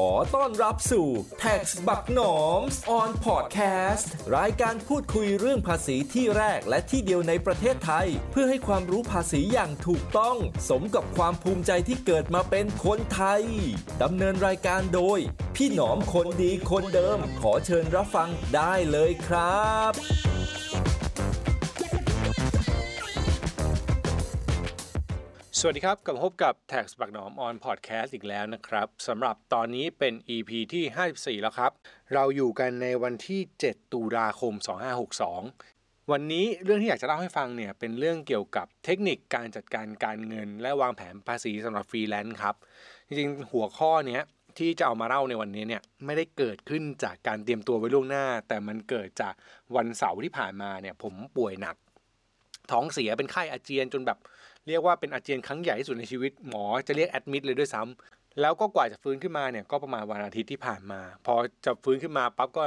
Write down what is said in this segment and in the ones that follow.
ขอต้อนรับสู่ Tax บักหนอม on podcast รายการพูดคุยเรื่องภาษีที่แรกและที่เดียวในประเทศไทย เพื่อให้ความรู้ภาษีอย่างถูกต้อง สมกับความภูมิใจที่เกิดมาเป็นคนไทยดำเนินรายการโดย พี่หนอมคนดีคนเดิม ขอเชิญรับฟังได้เลยครับ สวัสดีครับกลับพบกับ TAXBugnoms on podcast อีกแล้วนะครับสำหรับตอนนี้เป็น EP ที่ 54 แล้วครับ เราอยู่กันในวันที่ 7 ตุลาคม 2562 วันนี้เรื่องที่อยากจะเล่าให้ฟังเนี่ยเป็นเรื่องเกี่ยวกับเทคนิคการจัดการการเงิน และวางแผนภาษีสำหรับฟรีแลนซ์ครับ จริงๆ หัวข้อเนี้ยที่จะเอามาเล่าในวันนี้เนี่ยไม่ได้เกิดขึ้นจากการเตรียมตัวไว้ล่วงหน้า แต่มันเกิดจากวันเสาร์ที่ผ่านมาเนี่ยผมป่วยหนัก ท้องเสียเป็นไข้อาเจียนจนแบบ เรียกว่าเป็นอาเจียนครั้งใหญ่ที่สุดในชีวิตหมอจะเรียก admit เลยด้วยซ้ำแล้วก็กว่าจะฟื้นขึ้นมาเนี่ยก็ประมาณวันอาทิตย์ที่ผ่านมา พอจะฟื้นขึ้นมาปั๊บก็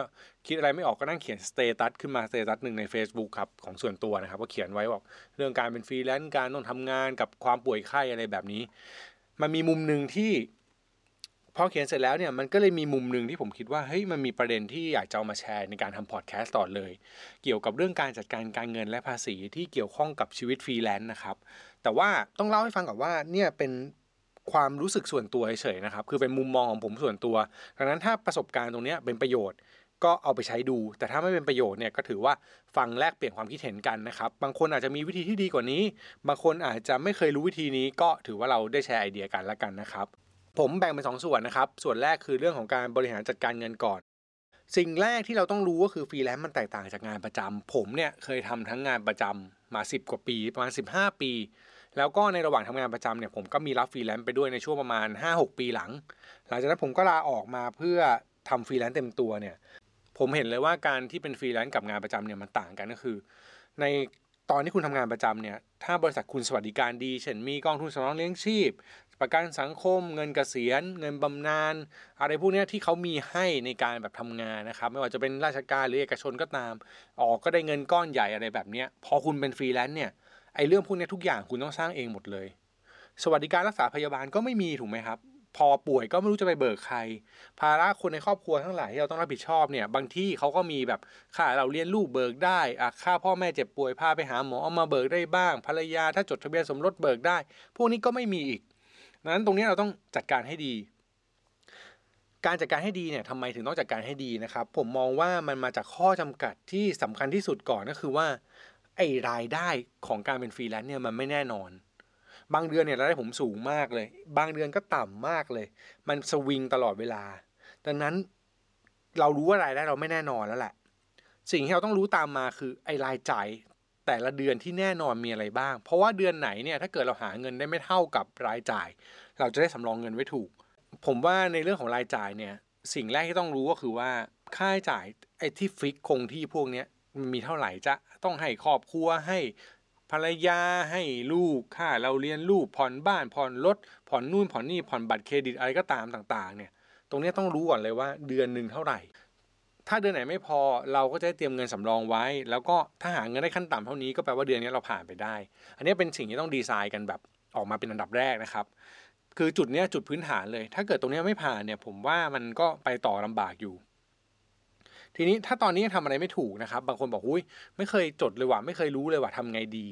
คิดอะไรไม่ออกก็นั่งเขียน status ขึ้นมา status หนึ่งใน Facebook ครับของส่วนตัวนะครับก็เขียนไว้บอกเรื่องการเป็นฟรีแลนซ์การต้องทำงานกับความป่วยไข้อะไรแบบนี้ มันมีมุมหนึ่งที่ พอเขียนเสร็จแล้วเนี่ยมันก็เลยมีมุมหนึ่งที่ผมคิดว่าเฮ้ยมันมีประเด็นที่อยากจะเอามาแชร์ในการทำพอดแคสต์ต่อเลย เกี่ยวกับเรื่องการจัดการการเงินและภาษีที่เกี่ยวข้องกับชีวิตฟรีแลนซ์นะครับ แต่ว่าต้องเล่าให้ฟังก่อนว่าเนี่ยเป็นความรู้สึกส่วนตัวเฉยๆนะครับ คือเป็นมุมมองของผมส่วนตัว ดังนั้นถ้าประสบการณ์ตรงนี้เป็นประโยชน์ก็เอาไปใช้ดู แต่ถ้าไม่เป็นประโยชน์เนี่ยก็ถือว่าฟังแลกเปลี่ยนความคิดเห็นกันนะครับ บางคนอาจจะมีวิธีที่ดีกว่านี้ บางคนอาจจะไม่เคยรู้วิธีนี้ก็ถือว่าเราได้แชร์ไอเดียกันละกันนะครับ ผมแบ่งเป็นสองส่วนนะครับ ส่วนแรกคือเรื่องของการบริหารจัดการเงินก่อน สิ่งแรกที่เราต้องรู้ก็คือฟรีแลนซ์มันแตกต่างจากงานประจำผมเนี่ยเคยทำทั้งงานประจำมา 10 กว่าปี ประมาณ 15 ปี แล้วก็ในระหว่างทำงานประจำเนี่ยผมก็มีรับฟรีแลนซ์ไปด้วยในช่วงประมาณ 5-6 ปีหลัง หลังจากนั้นผมก็ลาออกมาเพื่อทำฟรีแลนซ์เต็มตัวเนี่ยผมเห็นเลยว่าการที่เป็นฟรีแลนซ์กับงานประจำเนี่ยมันต่างกันก็คือ ในตอนที่คุณทำงานประจำเนี่ยถ้าบริษัทคุณสวัสดิการดี เช่นมีกองทุนสำรองเลี้ยงชีพ ประกันสังคม เงินเกษียณ เงินบำนาญอะไรพวกนี้ที่เขามีให้ในการแบบทำงานนะครับ ไม่ว่าจะเป็นราชการหรือเอกชนก็ตาม ออกก็ได้เงินก้อนใหญ่อะไรแบบนี้พอคุณเป็นฟรีแลนซ์เนี่ยไอ้เรื่องพวกนี้ทุกอย่างคุณต้องสร้างเองหมดเลย สวัสดิการรักษาพยาบาลก็ไม่มีถูกไหมครับ พอป่วยก็ไม่รู้จะไปเบิกใคร ภาระคนในครอบครัวทั้งหลายที่เราต้องรับผิดชอบเนี่ย บางที่เขาก็มีแบบค่าเล่าเรียนลูกเบิกได้อะค่าพ่อแม่เจ็บป่วยพาไปหาหมอเอามาเบิกได้บ้าง ภรรยาถ้าจดทะเบียนสมรสเบิกได้ พวกนี้ก็ไม่มีอีก ดังนั้นตรงนี้เราต้องจัดการให้ดี การจัดการให้ดีเนี่ยทำไมถึงต้องจัดการให้ดีนะครับ ผมมองว่ามันมาจากข้อจำกัดที่สำคัญที่สุดก่อนก็คือว่าไอ้รายได้ของการเป็นฟรีแลนซ์เนี่ยมันไม่แน่นอน บางเดือนเนี่ยรายได้ผมสูงมากเลย บางเดือนก็ต่ำมากเลย มันสวิงตลอดเวลา ดังนั้นเรารู้ว่ารายได้เราไม่แน่นอนแล้วแหละ สิ่งที่เราต้องรู้ตามมาคือไอ้รายจ่าย แต่ละเดือนที่แน่นอนมีอะไรบ้าง เพราะว่าเดือนไหนเนี่ยถ้าเกิดเราหาเงินได้ไม่เท่ากับรายจ่าย เราจะได้สำรองเงินไว้ถูก ผมว่าในเรื่องของรายจ่ายเนี่ยสิ่งแรกที่ต้องรู้ก็คือว่าค่าใช้จ่ายไอ้ที่ฟิกคงที่พวกเนี้ยมีเท่าไหร่จะต้องให้ครอบครัวให้ภรรยาให้ลูกค่าเราเรียนลูกผ่อนบ้านผ่อนรถผ่อนนู่นผ่อนนี่ผ่อนบัตรเครดิตอะไรก็ตามต่างๆเนี่ยตรงนี้ต้องรู้ก่อนเลยว่าเดือนหนึ่งเท่าไหร่ ถ้าเดือนไหนไม่พอเราก็จะได้เตรียมเงินสำรองไว้ แล้วก็ถ้าหาเงินได้ขั้นต่ำเท่านี้ก็แปลว่าเดือนนี้เราผ่านไปได้ อันนี้เป็นสิ่งที่ต้องดีไซน์กันแบบออกมาเป็นอันดับแรกนะครับ คือจุดนี้จุดพื้นฐานเลย ถ้าเกิดตรงนี้ไม่ผ่านเนี่ยผมว่ามันก็ไปต่อลำบากอยู่ ทีนี้ถ้าตอนนี้ยังทำอะไรไม่ถูกนะครับ บางคนบอกอุ้ยไม่เคยจดเลยว่ะไม่เคยรู้เลยว่าทำไงดี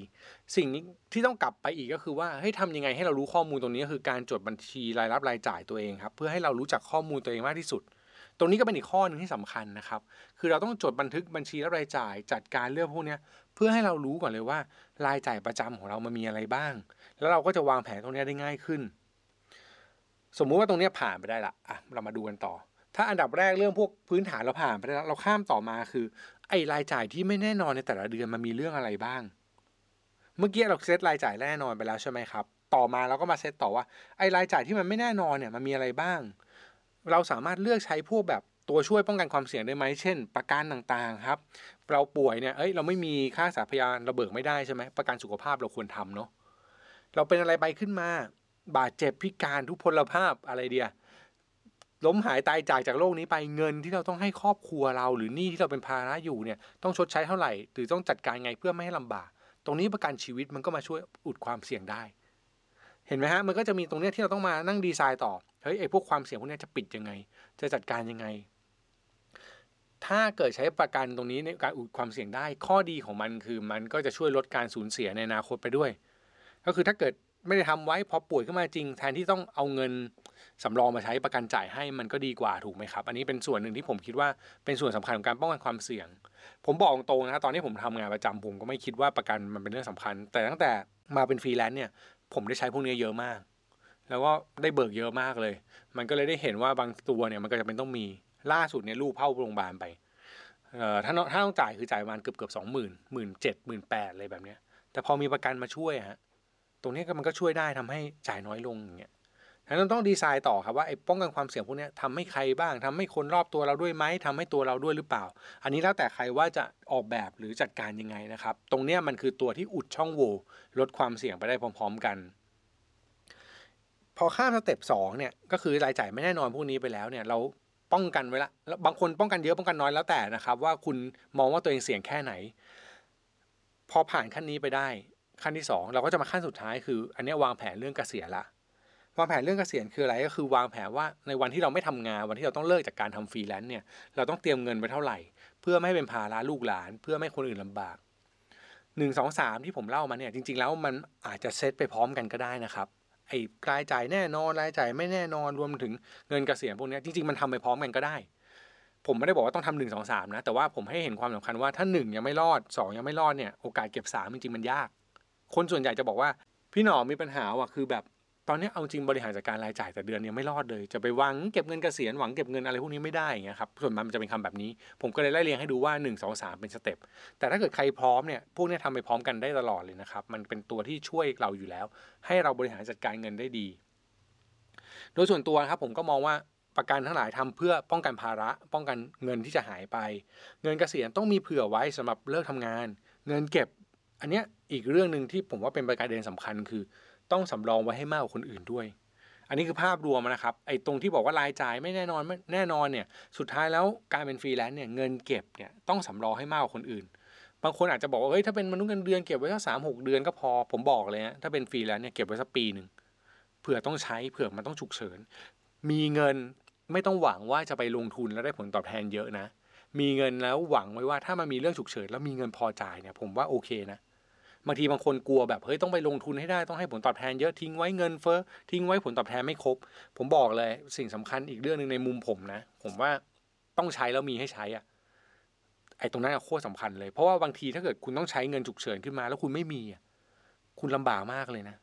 สิ่งนี้ที่ต้องกลับไปอีกก็คือว่าเฮ้ยทำยังไงให้เรารู้ข้อมูลตรงนี้ก็คือการจดบัญชีรายรับรายจ่ายตัวเองครับ เพื่อให้เรารู้จักข้อมูลตัวเองมากที่สุด ตรงนี้ก็เป็นอีกข้อหนึ่งที่สำคัญนะครับ คือเราต้องจดบันทึกบัญชีรับรายจ่ายจัดการเรื่องพวกนี้เพื่อให้เรารู้ก่อนเลยว่ารายจ่ายประจำของเรามันมีอะไรบ้าง แล้วเราก็จะวางแผนตรงนี้ได้ง่ายขึ้น สมมุติว่าตรงนี้ผ่านไปได้ละอะเรามาดูกันต่อ ถ้าอันดับแรกเรื่องพวกพื้นฐานเราผ่านไปได้แล้ว เราข้ามต่อมาคือ ไอ้รายจ่ายที่ไม่แน่นอนในแต่ละเดือนมันมีเรื่องอะไรบ้าง เมื่อกี้เราเซตรายจ่ายแน่นอนไปแล้วใช่ไหมครับ ต่อมาเราก็มาเซตต่อว่าไอ้รายจ่ายที่มันไม่แน่นอนเนี่ยมันมีอะไรบ้าง เราสามารถเลือกใช้พวกแบบตัวช่วยป้องกันความเสี่ยงได้ไหมเช่น ประกันต่างๆครับ เราป่วยเนี่ยเอ้ยเราไม่มีค่าสาพยาบาลเราเบิกไม่ได้ใช่ไหมประกันสุขภาพเราควรทำเนาะเราเป็นอะไรไปขึ้นมา บาดเจ็บพิการทุพพลภาพอะไรเดียล้มหายตายจากจากโลกนี้ไปเงินที่เราต้องให้ครอบครัวเรา หรือหนี้ที่เราเป็นภาระอยู่เนี่ยต้องชดใช้เท่าไหร่ หรือต้องจัดการไงเพื่อไม่ให้ลำบาก ตรงนี้ประกันชีวิตมันก็มาช่วยอุดความเสี่ยงได้ เห็นไหมฮะมันก็จะมีตรงเนี้ยที่เราต้องมานั่งดีไซน์ต่อ เฮ้ยไอ้พวกความเสี่ยงพวกนี้จะปิดยังไง จะจัดการยังไง ถ้าเกิดใช้ประกันตรงนี้ในการอุดความเสี่ยงได้ ข้อดีของมันคือมันก็จะช่วยลดการสูญเสียในอนาคตไปด้วย ก็คือถ้าเกิดไม่ได้ทำไว้พอป่วยขึ้นมาจริง แทนที่ต้องเอาเงินสำรองมาใช้ประกันจ่ายให้มันก็ดีกว่าถูกไหมครับ อันนี้เป็นส่วนหนึ่งที่ผมคิดว่าเป็นส่วนสำคัญของการป้องกันความเสี่ยง ผมบอกตรงนะตอนที่ผมทำงานประจำผมก็ไม่คิดว่าประกันมันเป็นเรื่องสำคัญ แต่ตั้งแต่มาเป็นฟรีแลนซ์เนี่ยผมได้ใช้พวกนี้เยอะมาก แล้วก็ได้เบิกเยอะมากเลย มันก็เลยได้เห็นว่าบางตัวเนี่ยมันก็จำเป็นต้องมีล่าสุดเนี่ยลูกเข้าโรงพยาบาลไปเอ่อถ้าถ้าต้องจ่ายคือจ่ายประมาณเกือบเกือบสองหมื่นหมื่นเจ็ดหมื่นแปดอะไรแบบเนี้ย แต่พอมีประกันมาช่วยฮะตรงนี้ก็มันก็ช่วยได้ทำให้จ่ายน้อยลงอย่างเงี้ยฉะนั้นต้องดีไซน์ต่อครับว่าไอ้ป้องกันความเสี่ยงพวกนี้ทำให้ใครบ้างทำให้คนรอบตัวเราด้วยไหมทำให้ตัวเราด้วยหรือเปล่า อันนี้แล้วแต่ใครว่าจะออกแบบหรือจัดการยังไงนะครับ ตรงเนี้ยมันคือตัวที่อุดช่องโหว่ลดความเสี่ยงไปได้พร้อม ๆ กัน พอข้ามสเต็ปสองเนี่ยก็คือรายจ่ายไม่แน่นอนพวกนี้ไปแล้วเนี่ยเราป้องกันไว้ละแล้วบางคนป้องกันเยอะป้องกันน้อยแล้วแต่นะครับ ว่าคุณมองว่าตัวเองเสี่ยงแค่ไหน พอผ่านขั้นนี้ไปได้ ขั้นที่สองเราก็จะมาขั้นสุดท้ายคือ อันนี้วางแผนเรื่องเกษียณละวางแผนเรื่องเกษียณคืออะไรก็คือวางแผนว่าในวันที่เราไม่ทำงานวันที่เราต้องเลิกจากการทำฟรีแลนซ์เนี่ยเราต้องเตรียมเงินไปเท่าไหร่ เพื่อไม่ให้เป็นภาระลูกหลาน เพื่อไม่ให้คนอื่นลำบากหนึ่งสองสามที่ผมเล่ามาเนี่ยจริง ๆ แล้วมันอาจจะเซตไปพร้อมกันก็ได้นะครับ ไอ้รายจ่ายแน่นอนรายจ่ายไม่แน่นอนรวมถึงเงินเกษียณพวกนี้จริงๆมันทำไปพร้อมกันก็ได้ ผมไม่ได้บอกว่าต้องทำหนึ่งสองสามนะ แต่ว่าผมให้เห็นความสำคัญว่าถ้าหนึ่งยังไม่รอดสองยังไม่รอดเนี่ยโอกาสเก็บสามจริงๆมันยาก คนส่วนใหญ่จะบอกว่าพี่หนอมมีปัญหาว่ะคือแบบ ตอนนี้เอาจริงบริหารจัดการรายจ่ายแต่เดือนยังไม่รอดเลย จะไปหวังเก็บเงินเกษียณหวังเก็บเงินอะไรพวกนี้ไม่ได้อย่างเงี้ยครับส่วนมันจะเป็นคำแบบนี้ ผมก็เลยไล่เรียงให้ดูว่า 1 2 3 เป็นสเต็ปแต่ถ้าเกิดใครพร้อมเนี่ยพวกนี้ทำไปพร้อมกันได้ตลอดเลยนะครับ มันเป็นตัวที่ช่วยเราอยู่แล้ว ให้เราบริหารจัดการเงินได้ดี โดยส่วนตัวครับผมก็มองว่าประกันทั้งหลายทำเพื่อป้องกันภาระป้องกันเงินที่จะหายไป เงินเกษียณต้องมีเผื่อไว้สำหรับเลิกทำงาน เงินเก็บ อันเนี้ยอีกเรื่องหนึ่งที่ผมว่าเป็นประการเด่นสำคัญคือ ต้องสำรองไว้ให้มากกว่าคนอื่นด้วย อันนี้คือภาพรวมนะครับไอ้ตรงที่บอกว่ารายจ่ายไม่แน่นอนไม่แน่นอนเนี่ยสุดท้ายแล้วการเป็นฟรีแลนซ์เนี่ยเงินเก็บเนี่ยต้องสำรองให้มากกว่าคนอื่น บางคนอาจจะบอกว่าเฮ้ยถ้าเป็นมนุษย์เงินเดือนเก็บไว้สักสามหกเดือนก็พอผมบอกเลยฮะถ้าเป็นฟรีแลนซ์เนี่ยเก็บไว้สักปีหนึ่งเผื่อต้องใช้เผื่อมันต้องฉุกเฉินมีเงินไม่ต้องหวังว่าจะไปลงทุนแล้วได้ผลตอบแทนเยอะนะ มีเงินแล้วหวังไว้ว่าถ้ามันมีเรื่องฉุกเฉินแล้วมีเงินพอจ่ายเนี่ยผมว่าโอเคนะ บางทีบางคนกลัวแบบเฮ้ยต้องไปลงทุนให้ได้ต้องให้ผลตอบแทนเยอะทิ้งไว้เงินเฟ้อทิ้งไว้ผลตอบแทนไม่ครบ ผมบอกเลยสิ่งสำคัญอีกเรื่องหนึ่งในมุมผมนะ ผมว่าต้องใช้แล้วมีให้ใช้อะไอ้ตรงนั้นโคตรสำคัญเลย เพราะว่าบางทีถ้าเกิดคุณต้องใช้เงินฉุกเฉินขึ้นมา แล้วคุณไม่มีคุณลำบากมากเลยนะ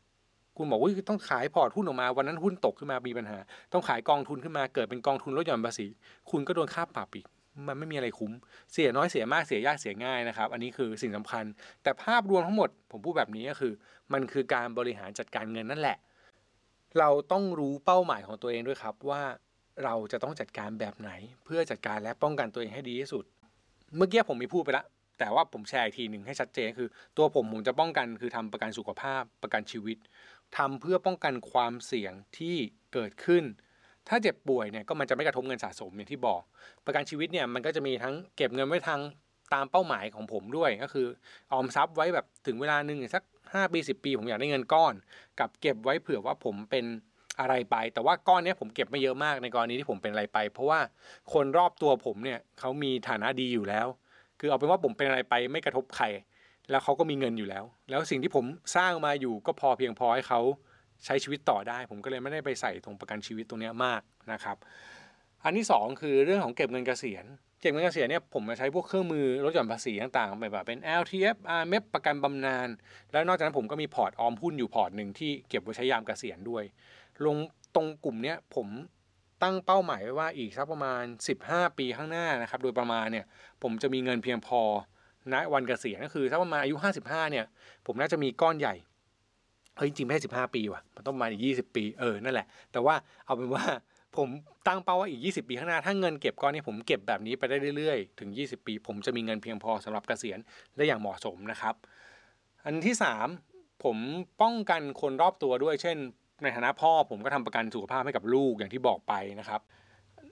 คุณบอกว่าต้องขายพอร์ตหุ้นออกมาวันนั้นหุ้นตกขึ้นมามีปัญหา ต้องขายกองทุนขึ้นมาเกิดเป็นกองทุนลดหย่อนภาษี คุณก็โดนค่าปรับอีก มันไม่มีอะไรคุ้ม เสียน้อยเสียมากเสียยากเสียง่ายนะครับ อันนี้คือสิ่งสำคัญ แต่ภาพรวมทั้งหมด ผมพูดแบบนี้ก็คือ มันคือการบริหารจัดการเงินนั่นแหละ เราต้องรู้เป้าหมายของตัวเองด้วยครับว่าเราจะต้องจัดการแบบไหน เพื่อจัดการและป้องกันตัวเองให้ดีที่สุด เมื่อกี้ผมมีพูดไปแล้วแต่ว่าผมแชร์อีกทีหนึ่งให้ชัดเจนคือ ตัวผมผมจะป้องกันคือทำประกันสุขภาพประกันชีวิตทำเพื่อป้องกันความเสี่ยงที่เกิดขึ้น ถ้าเจ็บป่วยเนี่ยก็มันจะไม่กระทบเงินสะสมอย่างที่บอก ประกันชีวิตเนี่ยมันก็จะมีทั้งเก็บเงินไว้ทางตามเป้าหมายของผมด้วยก็คือออมทรัพย์ไว้แบบถึงเวลาหนึ่งสัก 5 ปี 10 ปี ผมอยากได้เงินก้อน กับเก็บไว้เผื่อว่าผมเป็นอะไรไป แต่ว่าก้อนนี้ผมเก็บไม่เยอะมากในกรณีที่ผมเป็นอะไรไป เพราะว่าคนรอบตัวผมเนี่ยเขามีฐานะดีอยู่แล้ว คือเอาเป็นว่าผมเป็นอะไรไปไม่กระทบใคร แล้วเขาก็มีเงินอยู่แล้ว แล้วสิ่งที่ผมสร้างมาอยู่ก็พอเพียงพอให้เขา ใช้ชีวิตต่อได้ ผมก็เลยไม่ได้ไปใส่ตรงประกันชีวิตตรงนี้มากนะครับ อันที่ 2 คือเรื่องของเก็บเงินเกษียณเก็บเงินเกษียณเนี่ยผมมาใช้พวกเครื่องมือลดหย่อนภาษีต่างๆแบบเป็น LTF RMF ประกันบำนาญแล้วนอกจากนั้นผมก็มีพอร์ตออมหุ้นอยู่พอร์ตหนึ่งที่เก็บไว้ใช้ยามเกษียณด้วย ลงตรงกลุ่มเนี้ยผมตั้งเป้าหมายไว้ว่าอีกสักประมาณ 15 ปีข้างหน้านะครับโดยประมาณเนี่ยผมจะมีเงินเพียงพอณวันเกษียณก็คือสักประมาณอายุ 55เนี่ยผมน่าจะมีก้อนใหญ่ เฮ้ยจริงไม่ใช่สิบห้าปีว่ะมันต้องมาอีกยี่สิบปีเออนั่นแหละ แต่ว่าเอาเป็นว่าผมตั้งเป้าว่าอีก 20 ปีข้างหน้า ถ้าเงินเก็บก้อนนี้ผมเก็บแบบนี้ไปได้เรื่อยๆ ถึง 20 ปี ผมจะมีเงินเพียงพอสำหรับเกษียณได้อย่างเหมาะสมนะครับ อันที่ 3 ผมป้องกันคนรอบตัวด้วย เช่น ในฐานะพ่อผมก็ทำประกันสุขภาพให้กับลูกอย่างที่บอกไปนะครับ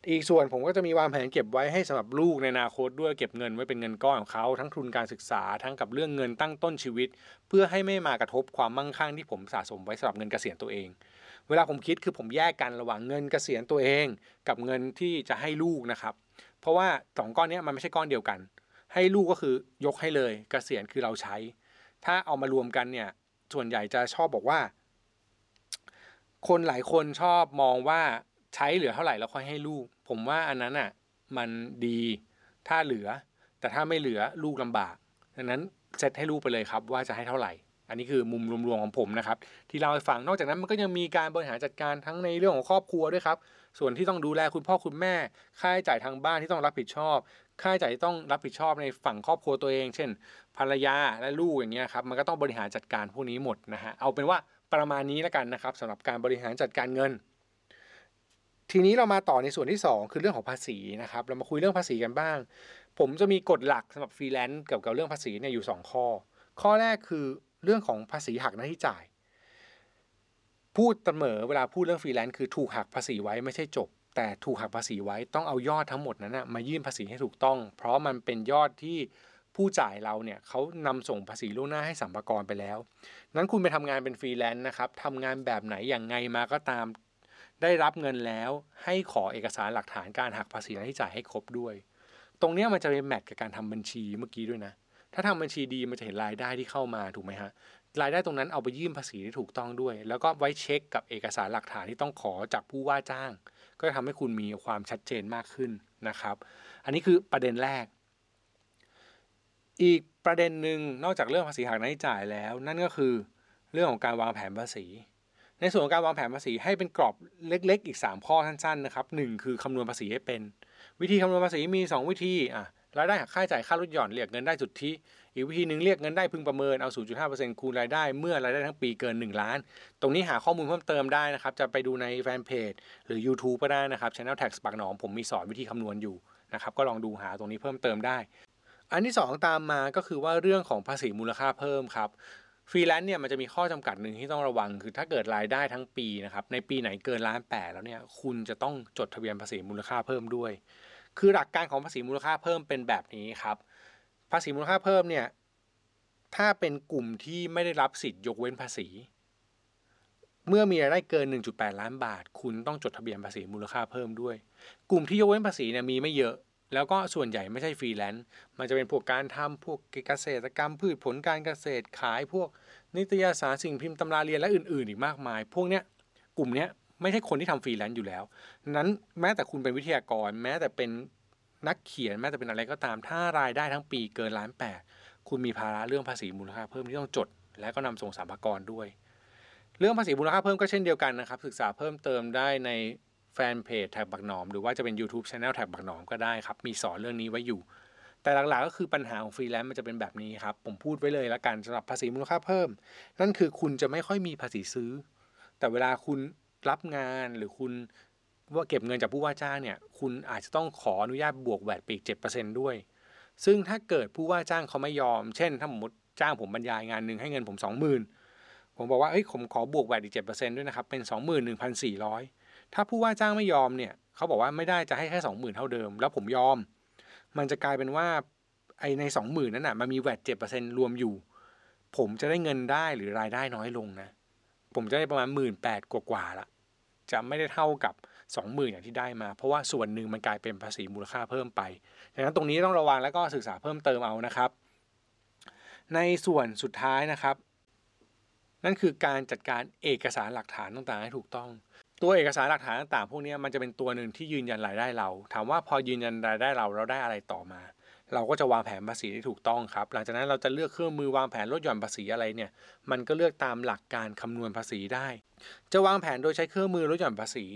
อีกส่วนผมก็จะมีวางแผนเก็บไว้ให้สำหรับลูกในอนาคตด้วยเก็บเงินไว้เป็นเงินก้อนของเขาทั้งทุนการศึกษาทั้งกับเรื่องเงินตั้งต้นชีวิต เพื่อให้ไม่มากระทบความมั่งคั่งที่ผมสะสมไว้สำหรับเงินเกษียณตัวเอง เวลาผมคิดคือผมแยกกันระหว่างเงินเกษียณตัวเอง กับเงินที่จะให้ลูกนะครับ เพราะว่าสองก้อนนี้มันไม่ใช่ก้อนเดียวกัน ให้ลูกก็คือยกให้เลยเกษียณคือเราใช้ ถ้าเอามารวมกันเนี่ยส่วนใหญ่จะชอบบอกว่า คนหลายคนชอบมองว่า ใช้เหลือเท่าไหร่แล้วค่อยให้ลูก ผมว่าอันนั้นอะ มันดีถ้าเหลือ แต่ถ้าไม่เหลือลูกลำบากดังนั้นเซตให้ลูกไปเลยครับ ว่าจะให้เท่าไหร่ อันนี้คือมุมรวมๆของผมนะครับ ที่เล่าให้ฟังนอกจากนั้นมันก็ยังมีการบริหารจัดการทั้งในเรื่องของครอบครัวด้วยครับ ส่วนที่ต้องดูแลคุณพ่อคุณแม่ ค่าใช้จ่ายทางบ้านที่ต้องรับผิดชอบ ค่าใช้จ่ายที่ต้องรับผิดชอบในฝั่งครอบครัวตัวเอง เช่น ภรรยาและลูกอย่างเงี้ยครับมันก็ต้องบริหารจัดการพวกนี้หมดนะฮะเอาเป็นว่าประมาณนี้แล้วกันนะครับสำหรับการบริหารจัดการเงิน ทีนี้เรามาต่อในส่วนที่ 2 คือเรื่องของภาษีนะครับ เรามาคุยเรื่องภาษีกันบ้าง ผมจะมีกฎหลักสำหรับฟรีแลนซ์เกี่ยวกับเรื่องภาษีเนี่ยอยู่ 2 ข้อ ข้อแรกคือเรื่องของภาษีหักหน้าที่จ่าย พูดเสมอเวลาพูดเรื่องฟรีแลนซ์คือถูกหักภาษีไว้ไม่ใช่จบ แต่ถูกหักภาษีไว้ต้องเอายอดทั้งหมดนั้นนะมายื่นภาษีให้ถูกต้อง เพราะมันเป็นยอดที่ผู้จ่ายเราเนี่ยเขานำส่งภาษีล่วงหน้าให้สรรพากรไปแล้ว นั้นคุณไปทำงานเป็นฟรีแลนซ์นะครับทำงานแบบไหนอย่างไงมาก็ตาม ได้รับเงินแล้วให้ขอเอกสารหลักฐานการหักภาษีหน้าที่จ่ายให้ครบด้วย ตรงนี้มันจะเป็นแมทกับการทำบัญชีเมื่อกี้ด้วยนะ ถ้าทำบัญชีดีมันจะเห็นรายได้ที่เข้ามาถูกไหมฮะรายได้ตรงนั้นเอาไปยื่นภาษีที่ถูกต้องด้วย แล้วก็ไว้เช็คกับเอกสารหลักฐานที่ต้องขอจากผู้ว่าจ้าง ก็จะทำให้คุณมีความชัดเจนมากขึ้นนะครับ อันนี้คือประเด็นแรก อีกประเด็นหนึ่งนอกจากเรื่องภาษีหักหน้าที่จ่ายแล้ว นั่นก็คือเรื่องของการวางแผนภาษี ในส่วนของการวางแผนภาษีให้เป็นกรอบเล็ก ๆ อีก 3 ข้อสั้นๆนะครับหนึ่งคือคำนวณภาษีให้เป็น วิธีคำนวณภาษีมี 2 วิธีอะรายได้หักค่าจ่ายค่าลดหย่อนเรียกเงินได้สุทธิอีกวิธีหนึ่งเรียกเงินได้พึงประเมินเอา 0.5%คูณรายได้เมื่อรายได้ทั้งปีเกิน 1 ล้าน ตรงนี้หาข้อมูลเพิ่มเติมได้นะครับ จะไปดูในแฟนเพจหรือ YouTube ก็ได้นะครับ Channel Tax ปากหนองผมมีสอนวิธีคำนวณอยู่นะครับก็ลองดูหาตรงนี้เพิ่มเติมได้ อันที่ 2 ตามมาก็คือว่าเรื่องของภาษีมูลค่าเพิ่มครับ ฟรีแลนซ์เนี่ยมันจะมีข้อจำกัดหนึ่งที่ต้องระวัง คือถ้าเกิดรายได้ทั้งปีนะครับในปีไหนเกินล้านแปดแล้วเนี่ยคุณจะต้องจดทะเบียนภาษีมูลค่าเพิ่มด้วย คือหลักการของภาษีมูลค่าเพิ่มเป็นแบบนี้ครับ ภาษีมูลค่าเพิ่มเนี่ยถ้าเป็นกลุ่มที่ไม่ได้รับสิทธิ์ยกเว้นภาษี เมื่อมีรายได้เกิน 1.8 ล้านบาท คุณต้องจดทะเบียนภาษีมูลค่าเพิ่มด้วย กลุ่มที่ยกเว้นภาษีเนี่ยมีไม่เยอะ แล้วก็ส่วนใหญ่ไม่ใช่ฟรีแลนซ์ มันจะเป็นพวกการทำพวกเกษตรกรรม พืชผลการเกษตรขายพวกนิตยสารสิ่งพิมพ์ตำราเรียนและอื่น ๆ อีกมากมาย พวกเนี้ยกลุ่มเนี้ยไม่ใช่คนที่ทำฟรีแลนซ์อยู่แล้ว นั้นแม้แต่คุณเป็นวิทยากร แม้แต่เป็นนักเขียนแม้แต่เป็นอะไรก็ตาม ถ้ารายได้ทั้งปีเกินล้านแปดคุณมีภาระเรื่องภาษีมูลค่าเพิ่มที่ต้องจด และก็นำส่งสรรพากรด้วย เรื่องภาษีมูลค่าเพิ่มก็เช่นเดียวกันนะครับ ศึกษาเพิ่มเติมได้ใน แฟนเพจ TaxBugnoms หรือว่าจะเป็น YouTube c h anel แท็กบักหนอมก็ได้ครับ มีสอนเรื่องนี้ไว้อยู่ แต่หลักๆก็คือปัญหาของฟรีแลนซ์มันจะเป็นแบบนี้ครับ ผมพูดไว้เลยละกันสำหรับภาษีมูลค่าเพิ่ม นั่นคือคุณจะไม่ค่อยมีภาษีซื้อ แต่เวลาคุณรับงานหรือคุณว่าเก็บเงินจากผู้ว่าจ้างเนี่ย คุณอาจจะต้องขออนุญาตบวก VAT อีก7%ด้วย ซึ่งถ้าเกิดผู้ว่าจ้างเขาไม่ยอม เช่น ถ้าสมมติจ้างผมบรรยายงานหนึ่งให้เงินผม 20,000 ผมบอกว่าเอ้ยผมขอบวก VAT อีกเจ็ด้วยนะครับ เป็น 21,400 ถ้าผู้ว่าจ้างไม่ยอมเนี่ยเขาบอกว่าไม่ได้จะให้แค่สองหมื่นเท่าเดิม แล้วผมยอม มันจะกลายเป็นว่าไอในสองหมื่นนั้นน่ะมันมีแวดเจ็ดเปอร์เซ็นรวมอยู่ ผมจะได้เงินได้หรือรายได้น้อยลงนะ ผมจะได้ประมาณหมื่นแปดกว่าๆละจะไม่ได้เท่ากับสองหมื่นอย่างที่ได้มา เพราะว่าส่วนหนึ่งมันกลายเป็นภาษีมูลค่าเพิ่มไปดังนั้นตรงนี้ต้องระวังแล้วก็ศึกษาเพิ่มเติมเอานะครับ ในส่วนสุดท้ายนะครับ นั่นคือการจัดการเอกสารหลักฐานต่างๆให้ถูกต้อง ตัวเอกสารหลักฐานต่างๆ พวกนี้มันจะเป็นตัวหนึ่งที่ยืนยันรายได้เรา ถามว่าพอยืนยันรายได้เราเราได้อะไรต่อมา เราก็จะวางแผนภาษีที่ถูกต้องครับ หลังจากนั้นเราจะเลือกเครื่องมือวางแผนลดหย่อนภาษีอะไรเนี่ย มันก็เลือกตามหลักการคำนวณภาษีได้ จะวางแผนโดยใช้เครื่องมือลดหย่อนภาษี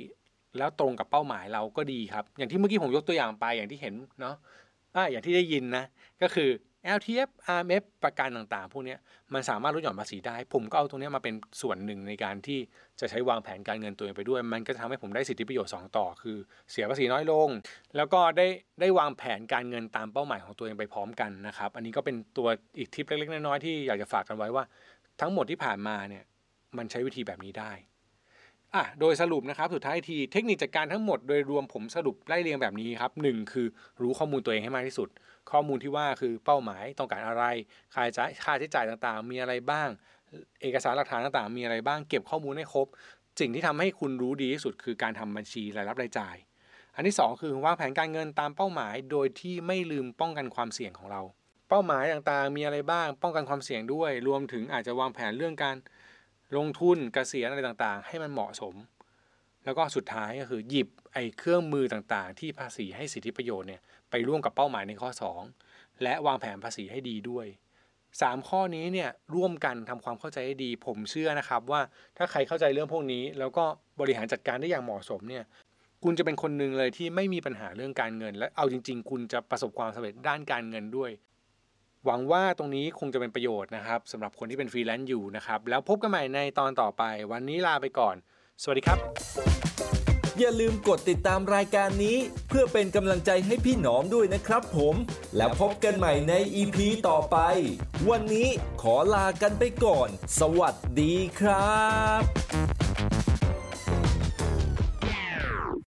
แล้วตรงกับเป้าหมายเราก็ดีครับ อย่างที่เมื่อกี้ผมยกตัวอย่างไปอย่างที่เห็นเนาะอ่าอย่างที่ได้ยินนะ ก็คือ LTF RMF ประกันต่างๆ พวกนี้มันสามารถลดหย่อนภาษีได้ ผมก็เอาตรงนี้มาเป็นส่วนหนึ่งในการที่จะใช้วางแผนการเงินตัวเองไปด้วย มันก็จะทำให้ผมได้สิทธิประโยชน์ 2 ต่อ คือเสียภาษีน้อยลง แล้วก็ได้ได้วางแผนการเงินตามเป้าหมายของตัวเองไปพร้อมกันนะครับ อันนี้ก็เป็นตัวอีกทิปเล็กๆน้อยๆที่อยากจะฝากกันไว้ว่า ทั้งหมดที่ผ่านมาเนี่ยมันใช้วิธีแบบนี้ได้อะโดยสรุปนะครับสุดท้ายทีเทคนิคจัดการทั้งหมดโดยรวมผมสรุปไล่เรียงแบบนี้ครับหนึ่งคือรู้ข้อมูลตัวเองให้มากที่สุด ข้อมูลที่ว่าคือเป้าหมายต้องการอะไรค่าใช้จ่ายค่าใช้จ่ายต่างๆ มีอะไรบ้าง เอกสารหลักฐานต่างๆ มีอะไรบ้าง เก็บข้อมูลให้ครบ สิ่งที่ทำให้คุณรู้ดีที่สุดคือการทำบัญชีรายรับรายจ่าย อันที่ 2 คือวางแผนการเงินตามเป้าหมาย โดยที่ไม่ลืมป้องกันความเสี่ยงของเรา เป้าหมายต่างๆ มีอะไรบ้าง ป้องกันความเสี่ยงด้วย รวมถึงอาจจะวางแผนเรื่องการลงทุนเกษียณอะไรต่างๆ ให้มันเหมาะสม แล้วก็สุดท้ายก็คือหยิบไอ้เครื่องมือต่างๆ ที่ภาษีให้สิทธิประโยชน์เนี่ย ไปร่วมกับเป้าหมายในข้อ 2 และวางแผนภาษีให้ดีด้วย 3 ข้อนี้เนี่ยร่วมกันทำความเข้าใจให้ดี ผมเชื่อนะครับว่าถ้าใครเข้าใจเรื่องพวกนี้ แล้วก็บริหารจัดการได้อย่างเหมาะสมเนี่ยคุณจะเป็นคนหนึ่งเลยที่ไม่มีปัญหาเรื่องการเงิน และเอาจริง ๆ คุณจะประสบความสำเร็จด้านการเงินด้วย หวังว่าตรงนี้คงจะเป็นประโยชน์นะครับสำหรับคนที่เป็นฟรีแลนซ์อยู่นะครับ แล้วพบกันใหม่ในตอนต่อไป วันนี้ลาไปก่อน สวัสดีครับ อย่าลืมกดติดตามรายการนี้ เพื่อเป็นกำลังใจให้พี่หนอมด้วยนะครับผม แล้วพบกันใหม่ในอีพีต่อไป วันนี้ขอลากันไปก่อน สวัสดีครับ